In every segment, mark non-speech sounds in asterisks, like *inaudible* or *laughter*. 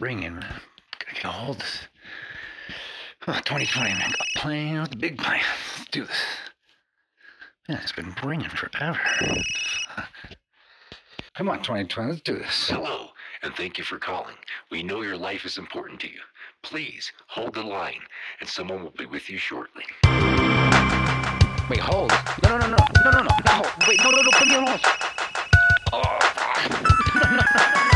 ringing, man. Gotta get a hold this. Oh, 2020, man. Got playing with the big plan. Let's do this. Man, it's been ringing forever. *laughs* Come on, 2020, let's do this. Hello, and thank you for calling. We know your life is important to you. Please hold the line, and someone will be with you shortly. Wait, hold. No, no, no, no, no, no, no, no. Wait, no, no, no, put me on hold. Oh, *laughs*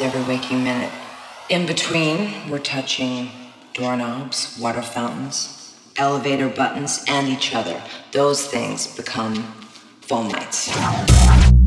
happens every waking minute. In between, we're touching doorknobs, water fountains, elevator buttons, and each other. Those things become fomites.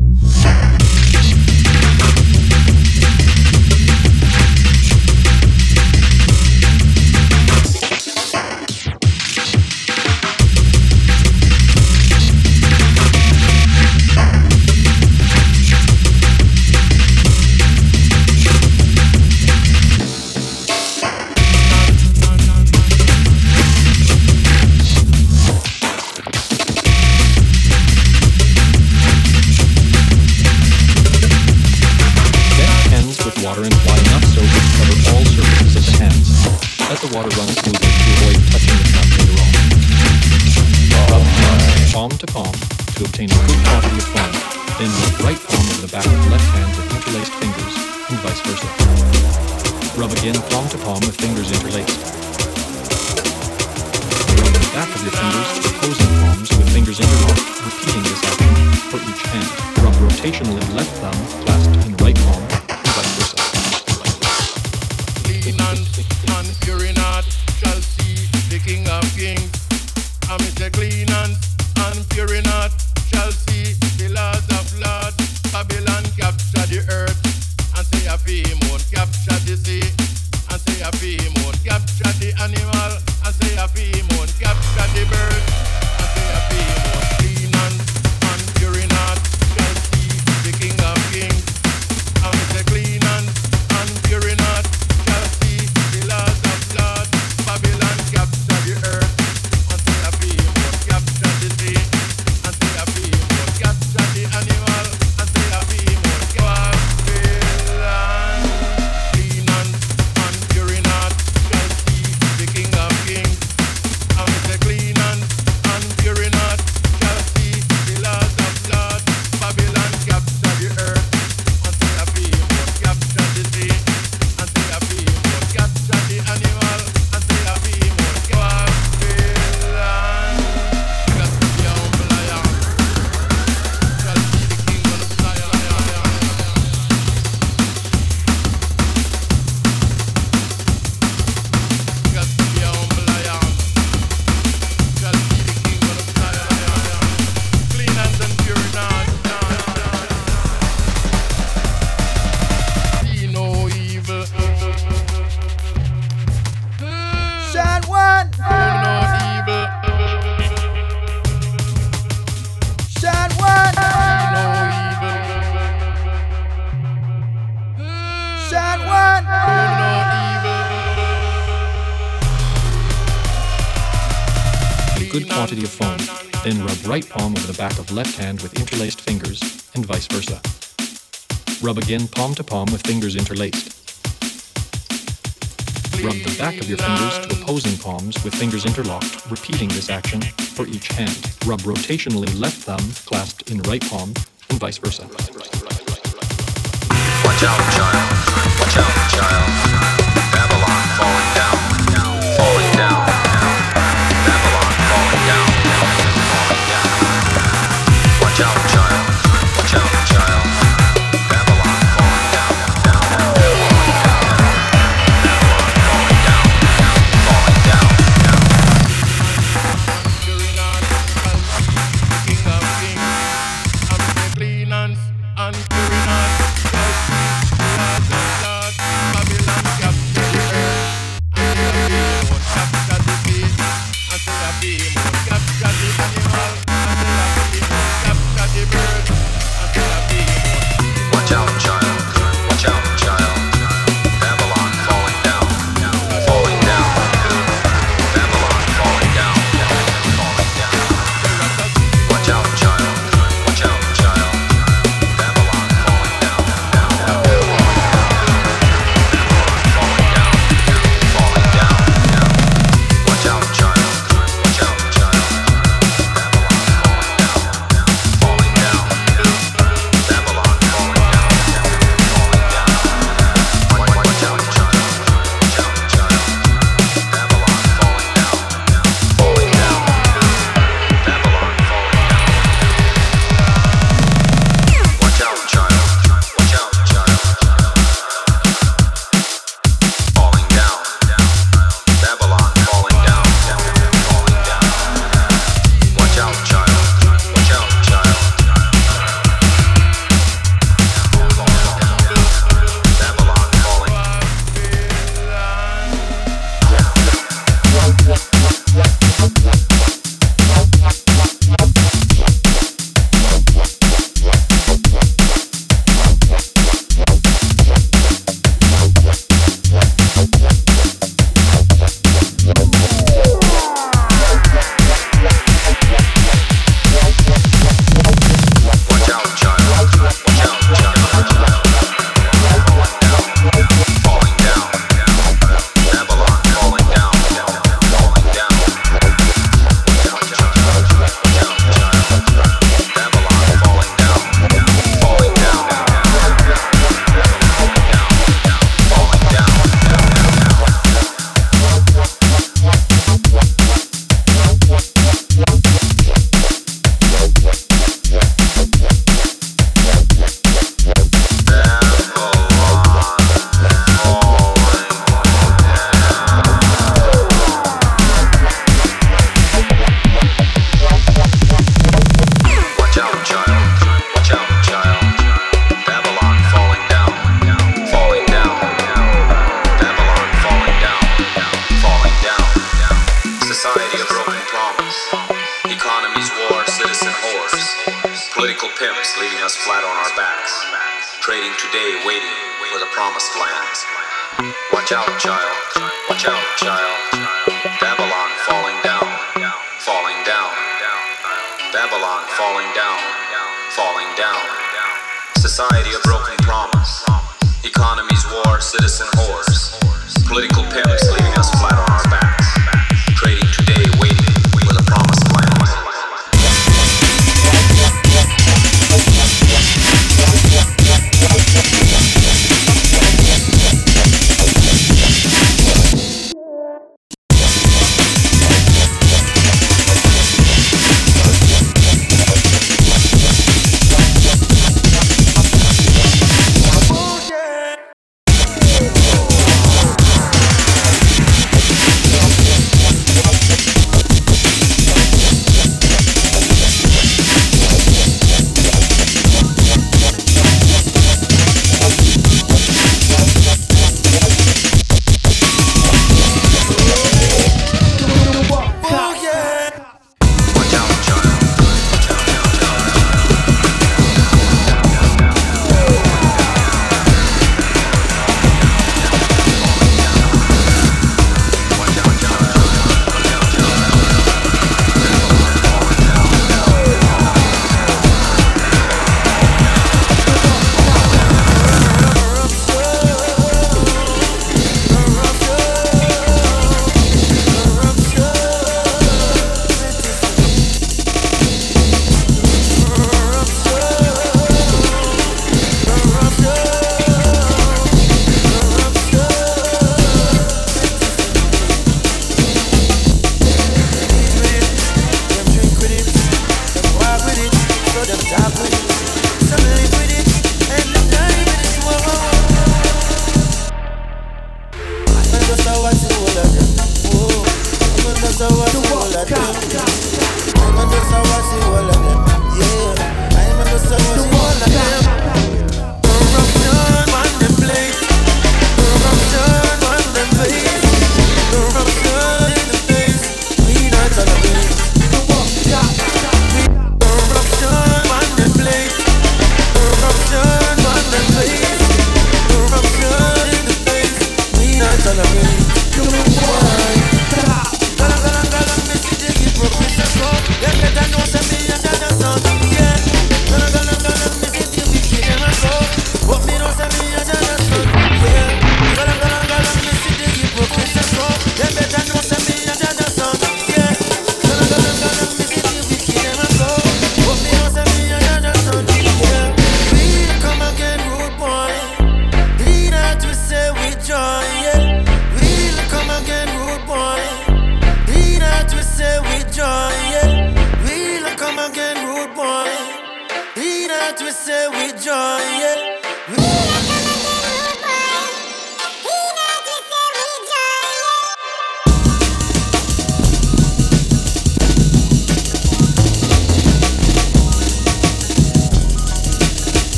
of foam, then rub right palm over the back of left hand with interlaced fingers, and vice versa. Rub again palm to palm with fingers interlaced. Rub the back of your fingers to opposing palms with fingers interlocked, repeating this action for each hand. Rub rotationally left thumb clasped in right palm, and vice versa. Watch out, child. Watch out, child.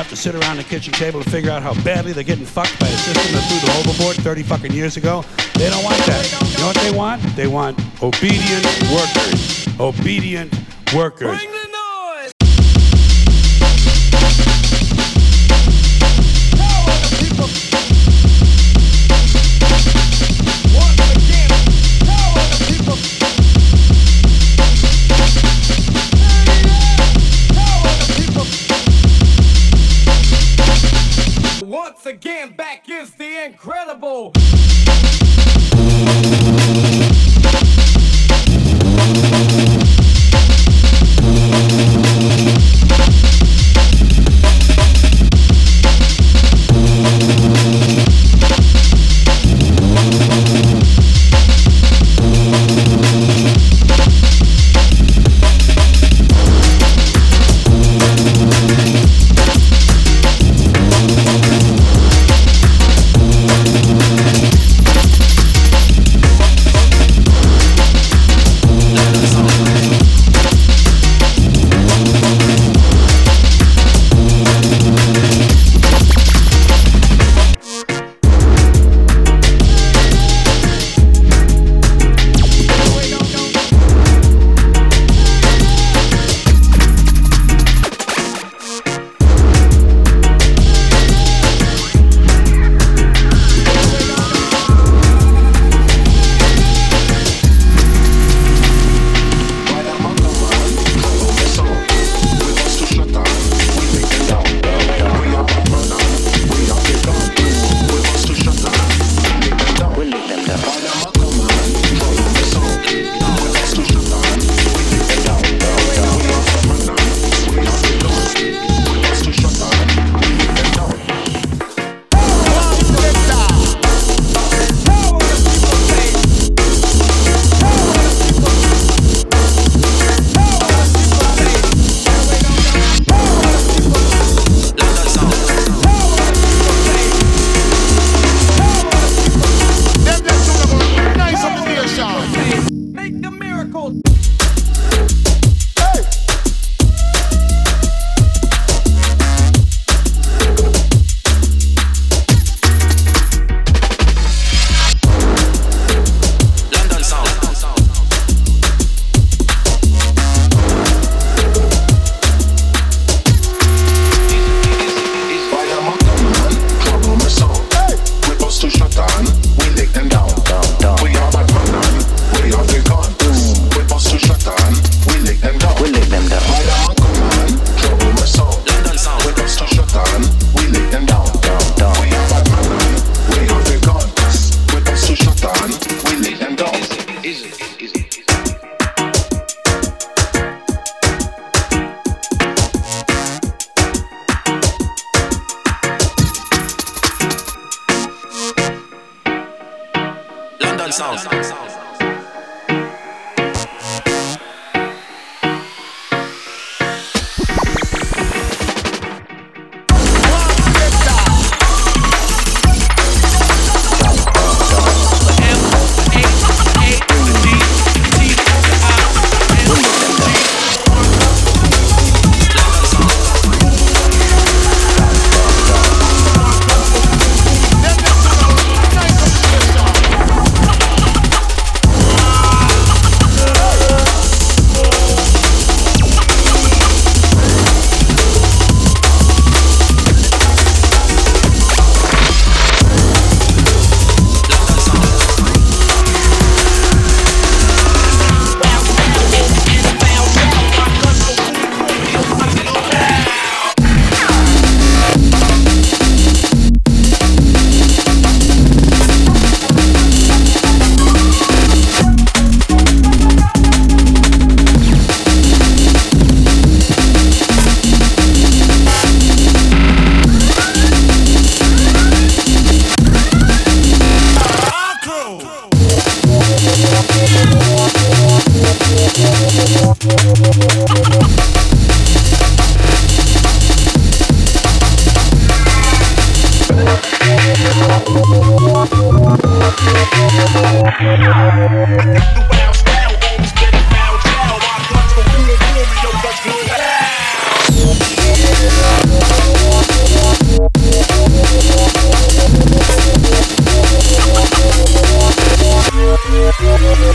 Enough to sit around the kitchen table to figure out how badly they're getting fucked by a system that threw them overboard 30 fucking years ago. They don't want that. You know what they want? They want obedient workers. Obedient workers.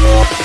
Thank.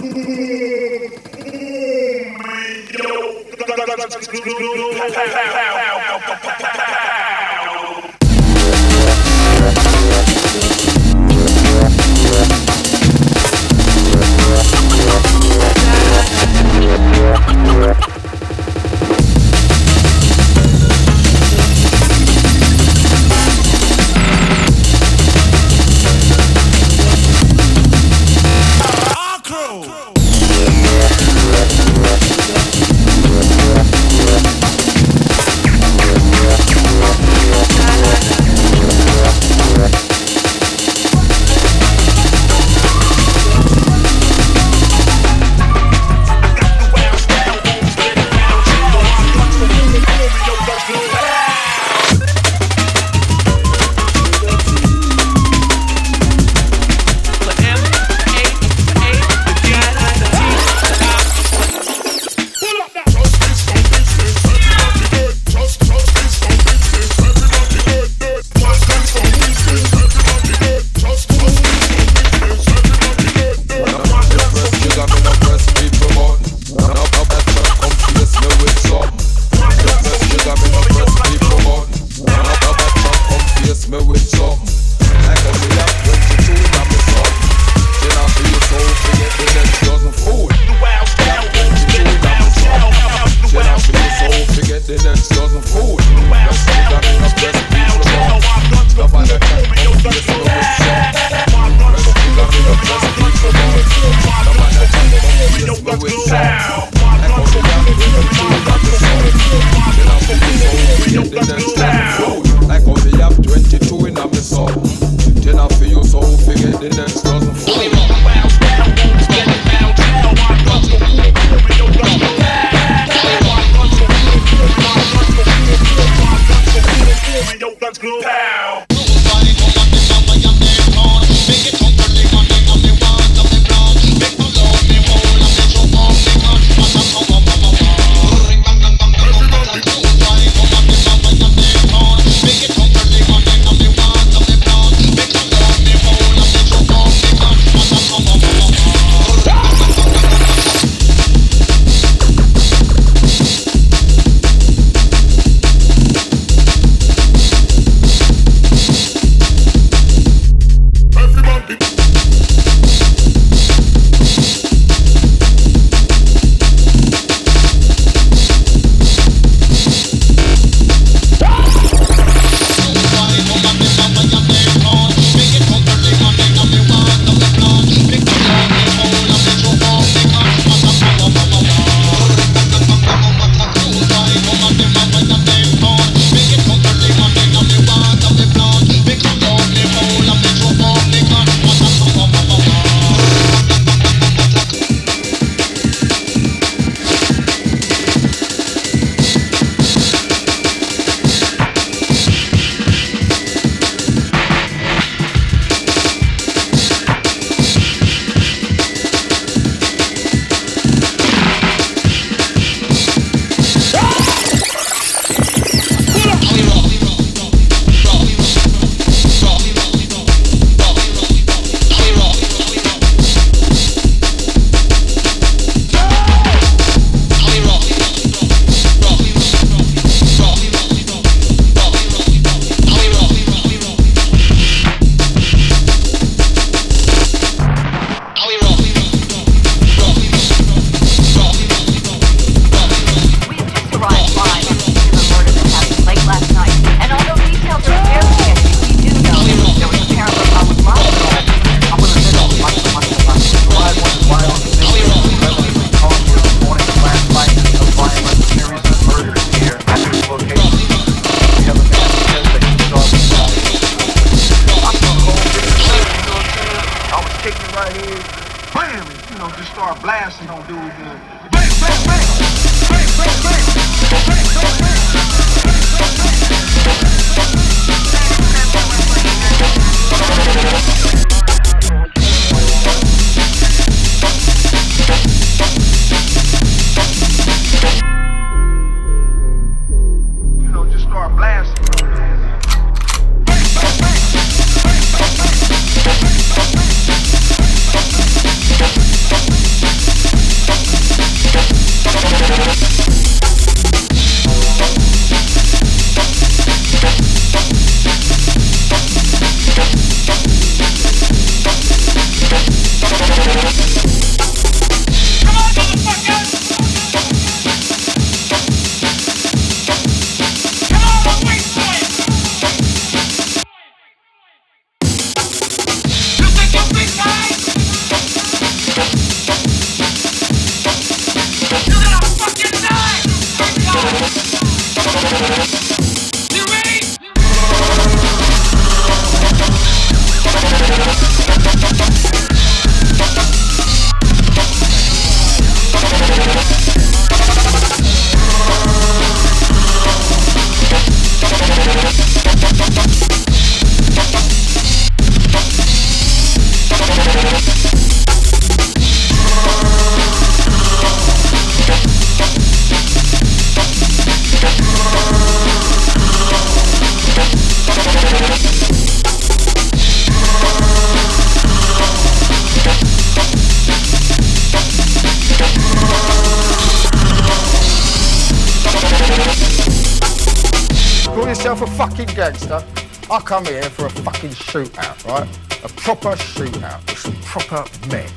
come here for a fucking shootout, right? A proper shootout with some proper men,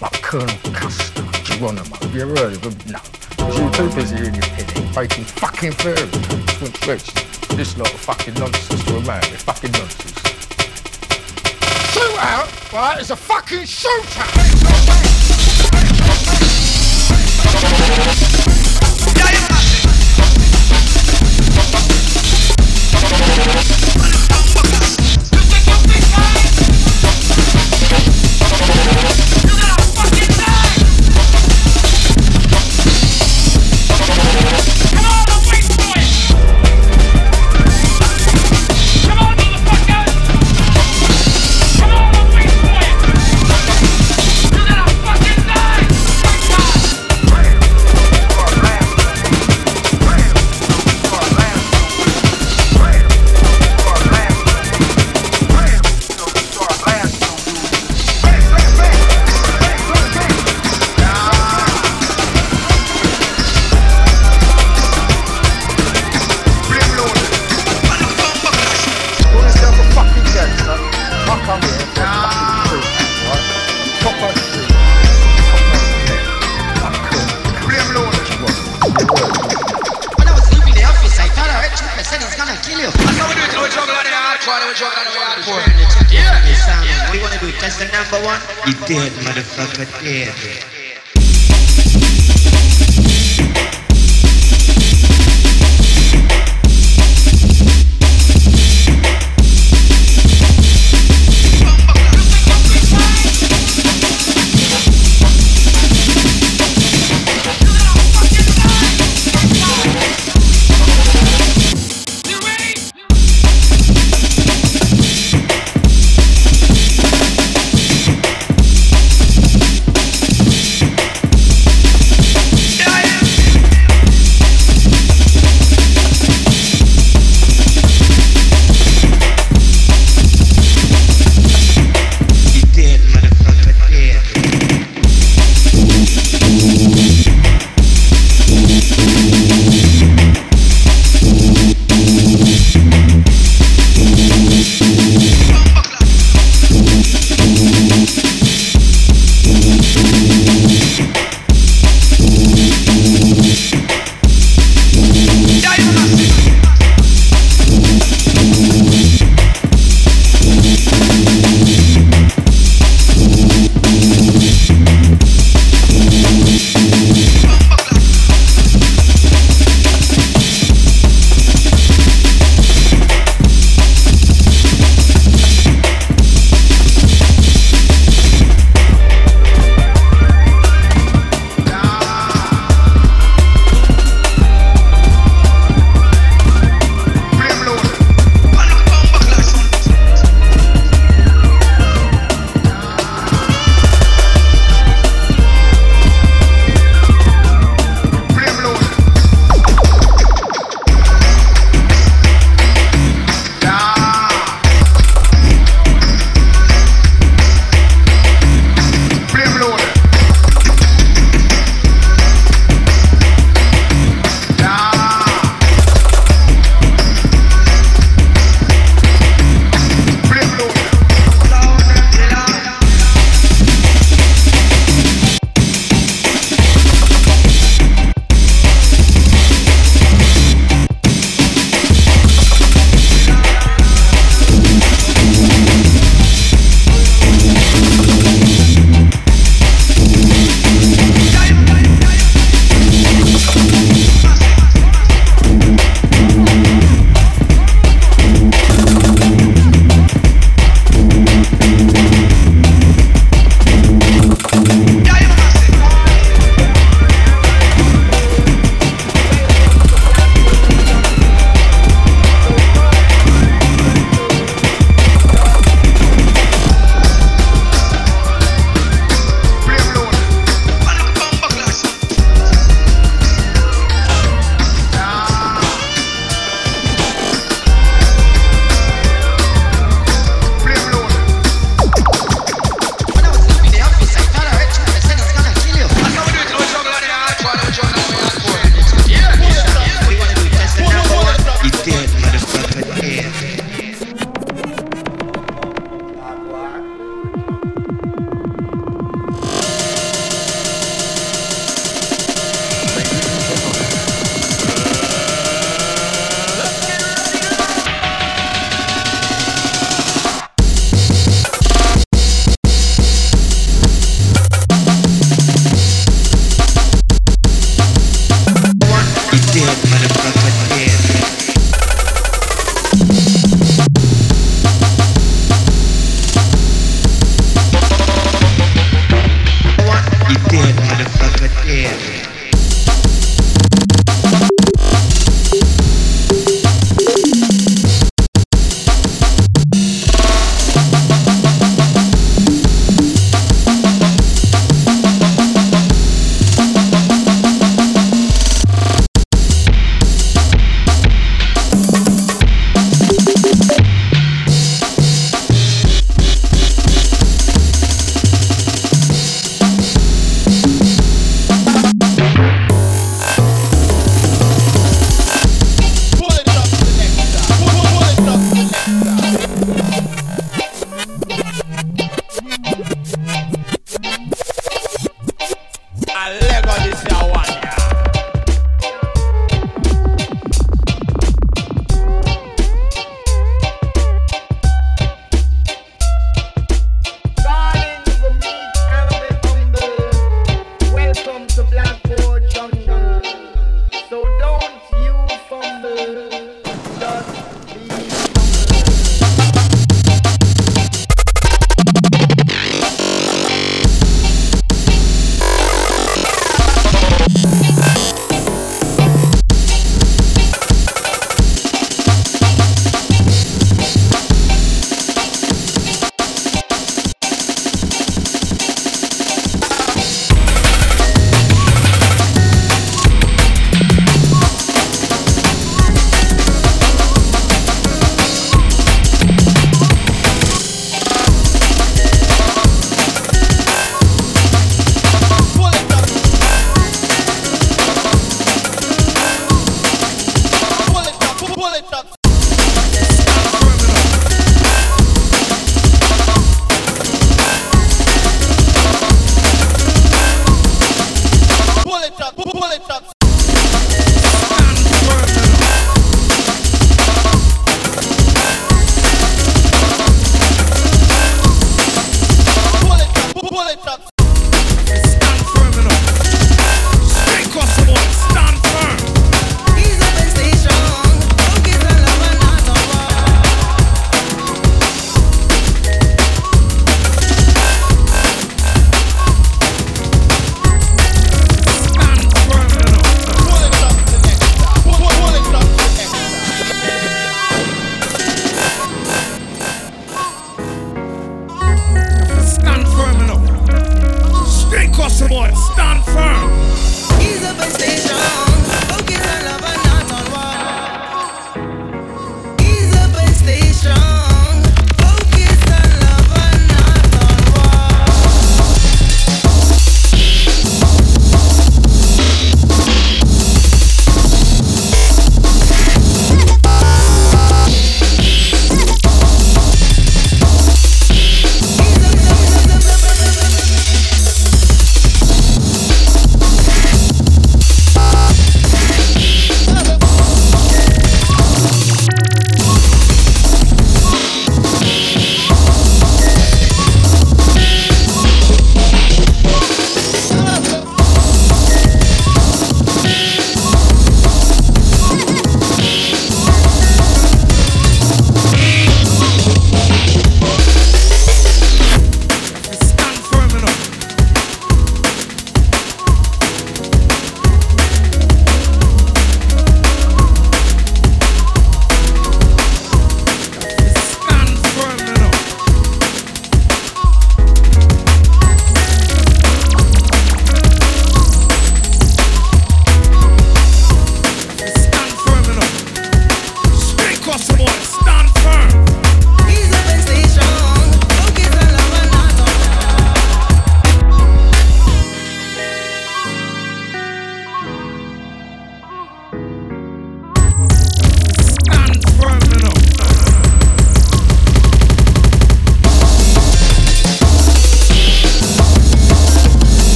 like Colonel Custer, Geronimo. Have you ever heard of them? No. You're too busy in your penny making fucking tales, which, this lot of fucking nonsense to a man. It's fucking nonsense. Shootout, right? It's a fucking shootout. Call You dead, motherfucker, dead.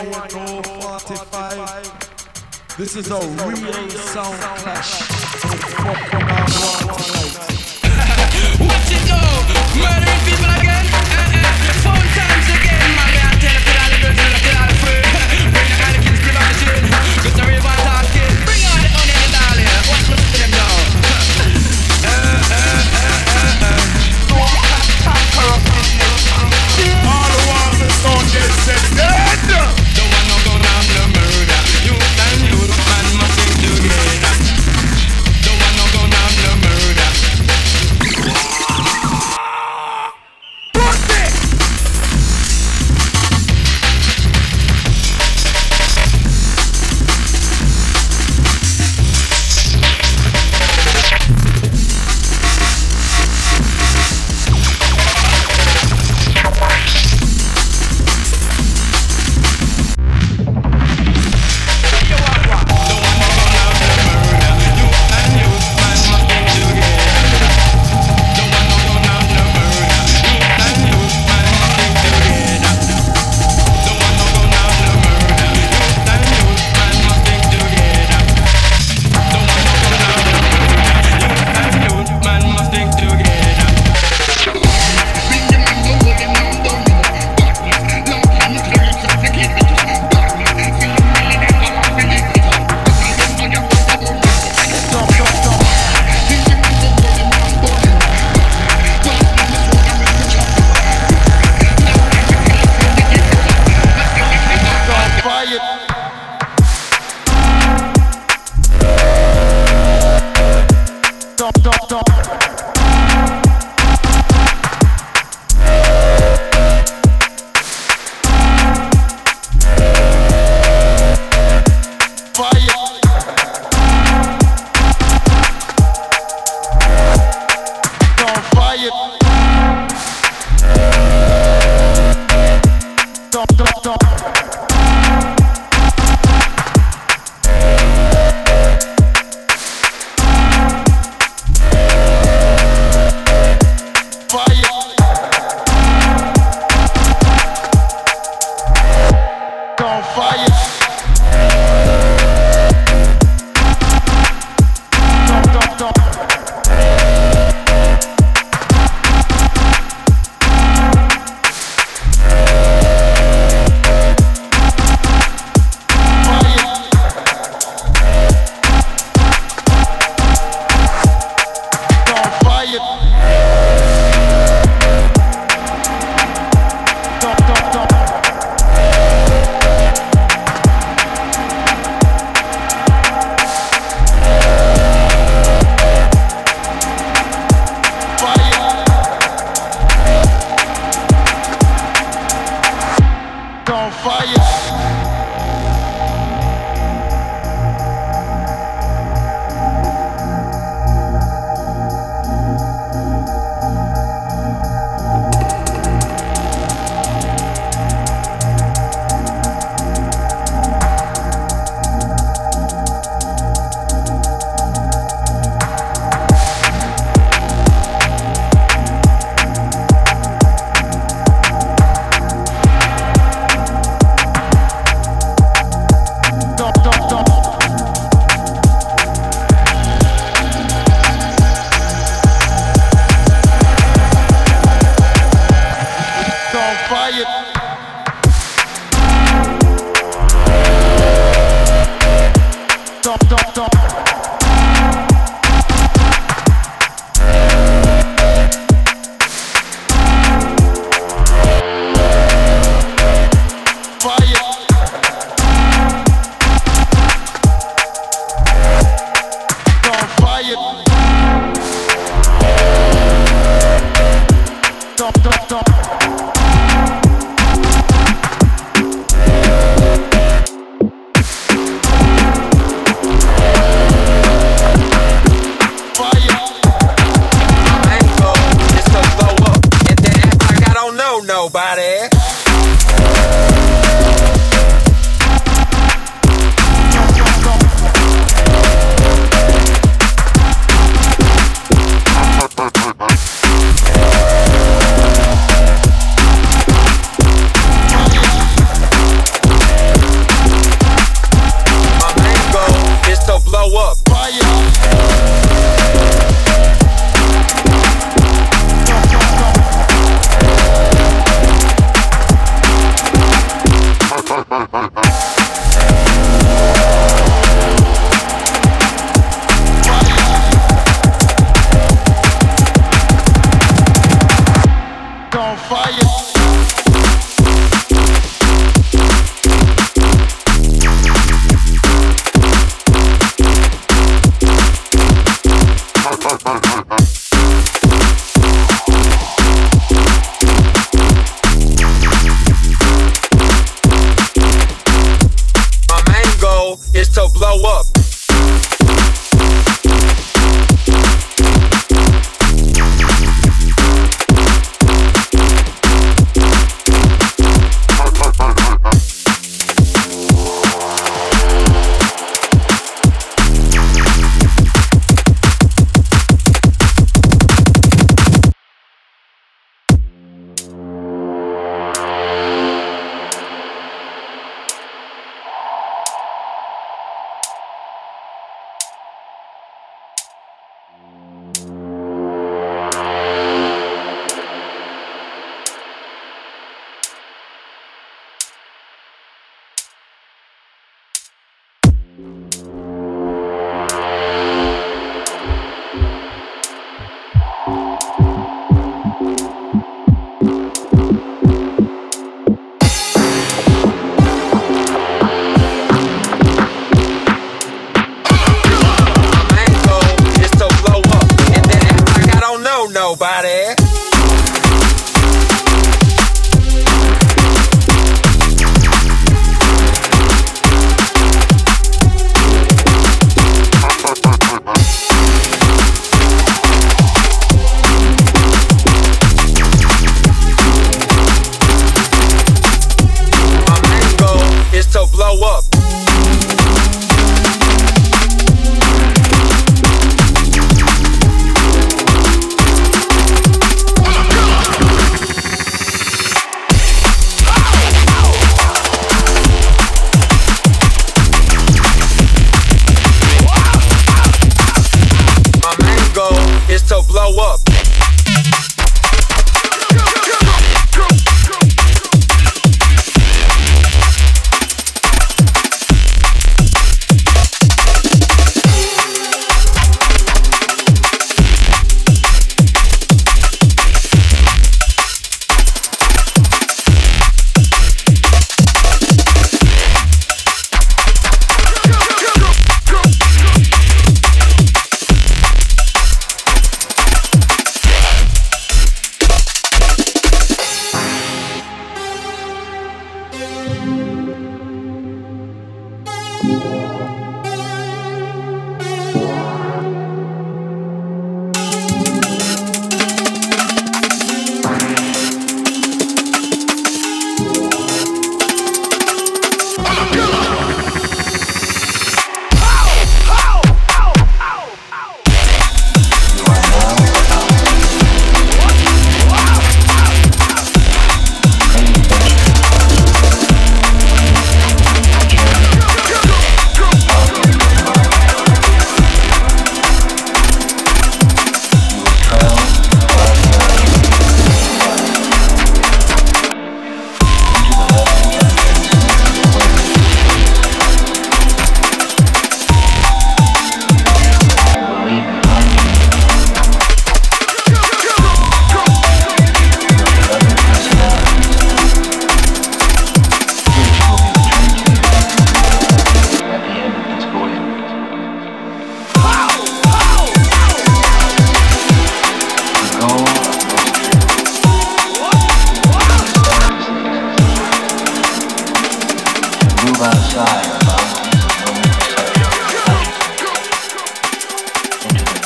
We don't want to hear no 45. This is a real sound clash.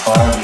Far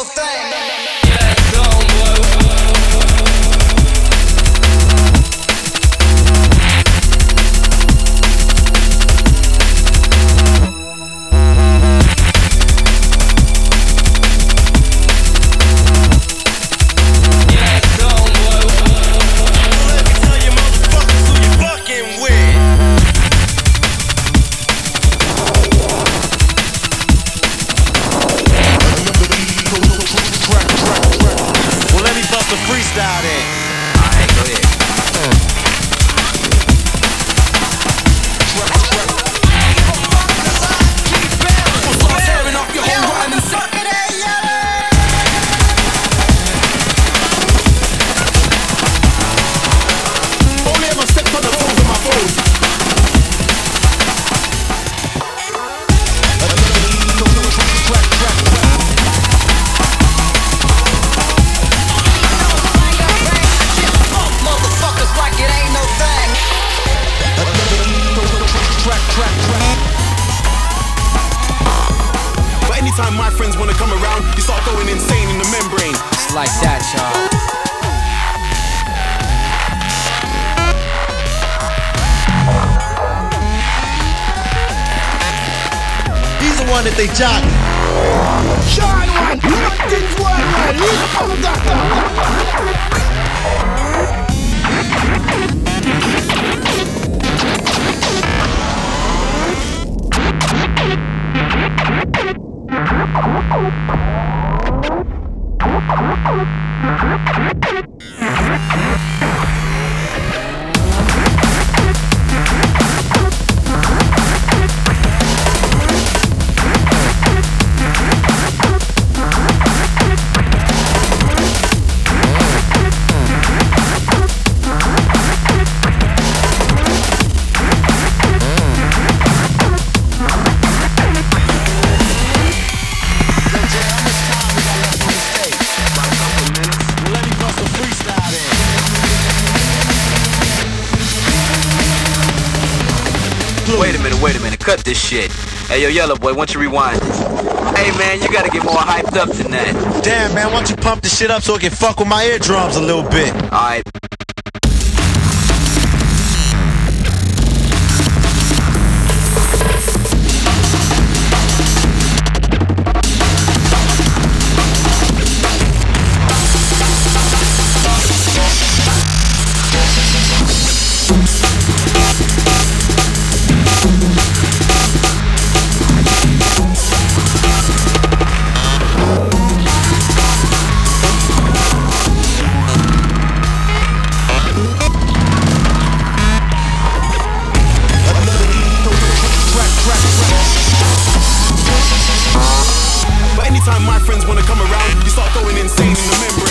your thing. Hey, yo, Yellow Boy, why don't you rewind this? Hey, man, you gotta get more hyped up than that. Damn, man, why don't you pump this shit up so it can fuck with my eardrums a little bit? Alright. friends wanna come around, you start going insane in the memory.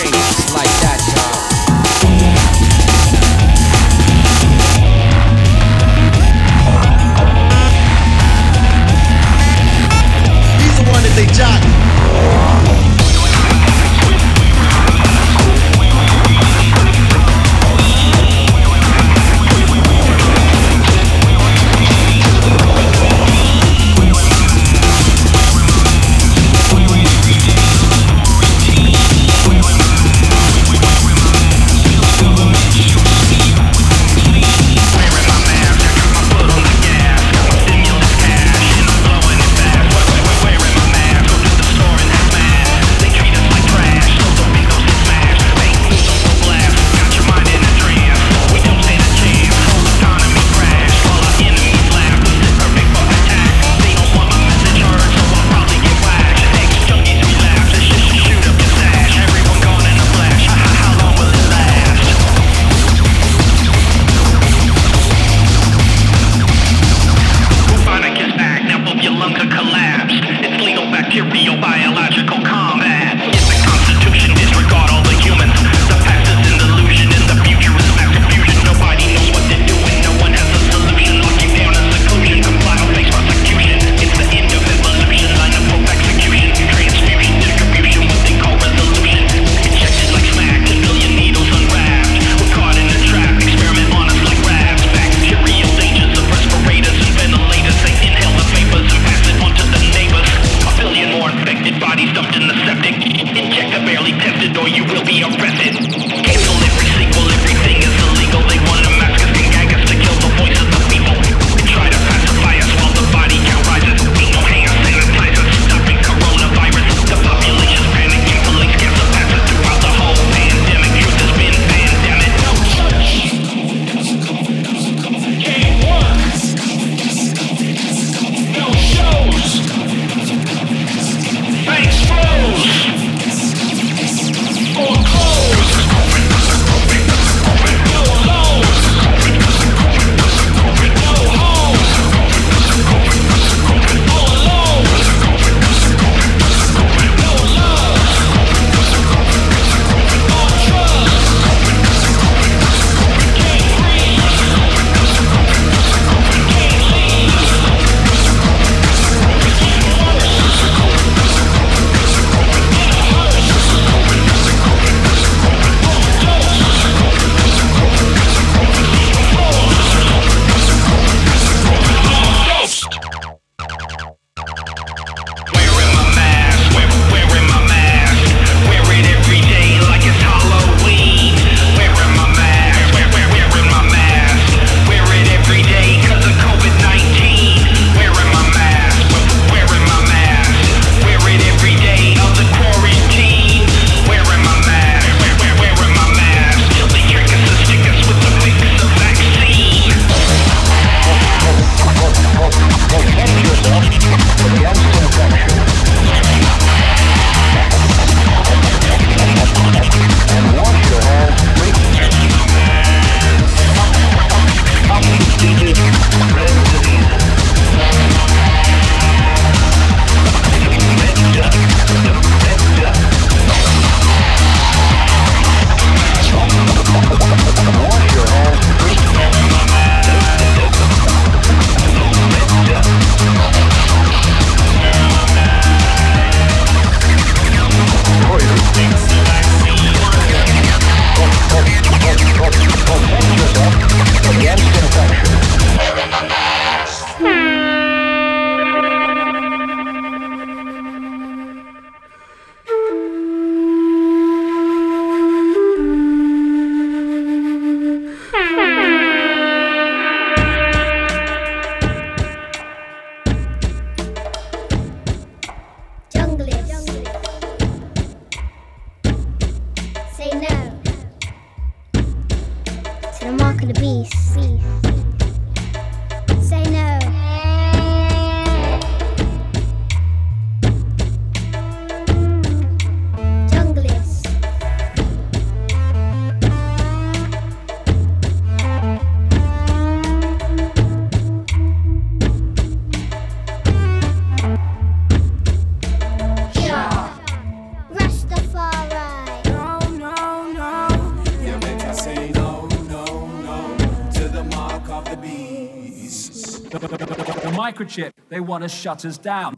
Microchip, want to shut us down.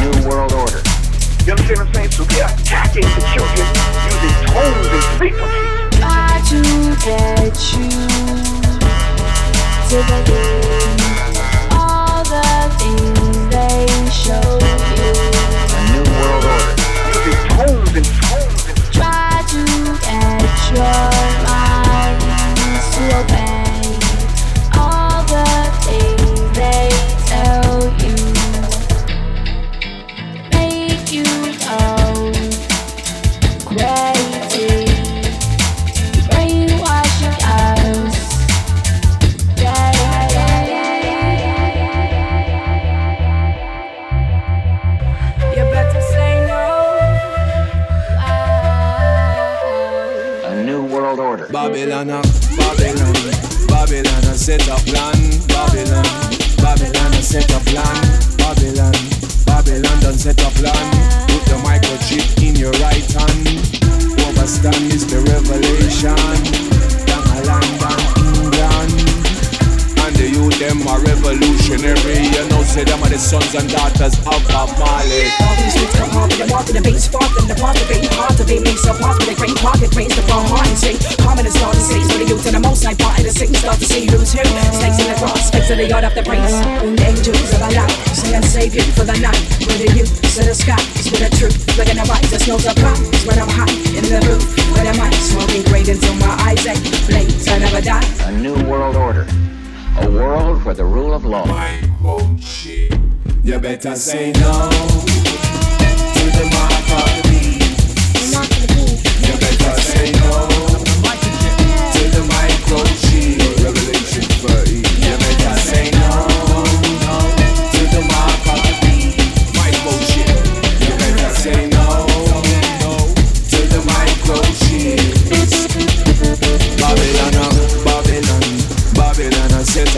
New World Order. You understand what I'm saying? So they're attacking the children using tones and frequencies. Try to get you to believe all the things they show you. A New World Order. Using tones and tones and the revelation. Them are revolutionary. You know, say them are the sons and daughters of Bob Marley. All these streets come hard with the mark and the beat spark them the part of being hard to be me so fast with a great pocket brains the front heart and sing common and start to see for the youth and the most I part of the scene start to see who's who. Snakes in the grass snakes in the yard of the breeze the angels of Allah say and save you for the night. Where the youth to the sky is where the truth. Look in the right the snows are come is when I'm high in the roof where the mic smoking great until my eyes ache. Blaze I never die A New World Order. A world for the rule of law. You better say no to the mark of the beast. You better say no to the microchip.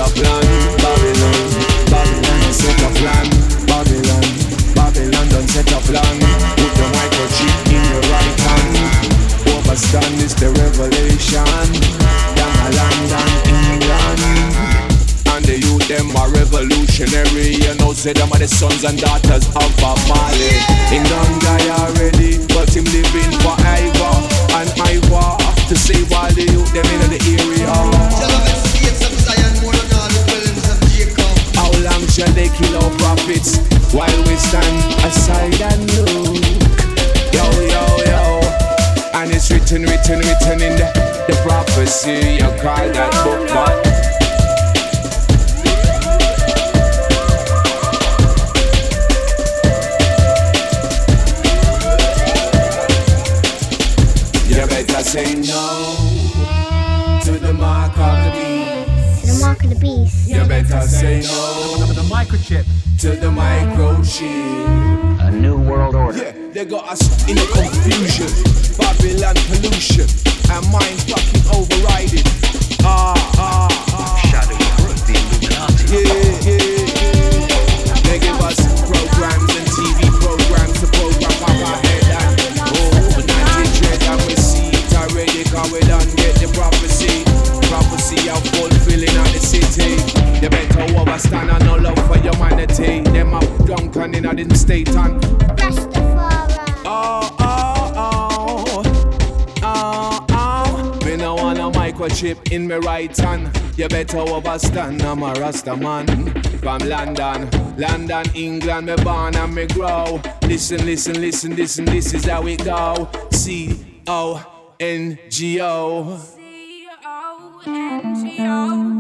A plan. Babylon, Babylon, uh, set a plan. Babylon, Babylon, done set a plan. Put the microchip in your right hand. Overstand is the revelation. Down a London, England. And the youth, them are revolutionary. You know, say them are the sons and daughters of Bob Marley. Him done die already, but him living forever and ever to save all the youth, them in the area. How they kill our prophets while we stand aside and look? Yo, yo, yo. And it's written, written, written in the, the prophecy. You call that book, but to the microchip. A New World Order. Yeah, they got us in a confusion. Babylon pollution and mind fucking overriding. You better overstand, I'm a Rasta man from London, London, England. Me born and me grow. Listen, listen, listen, listen. This is how we go. C O N G O. C-O-N-G-O.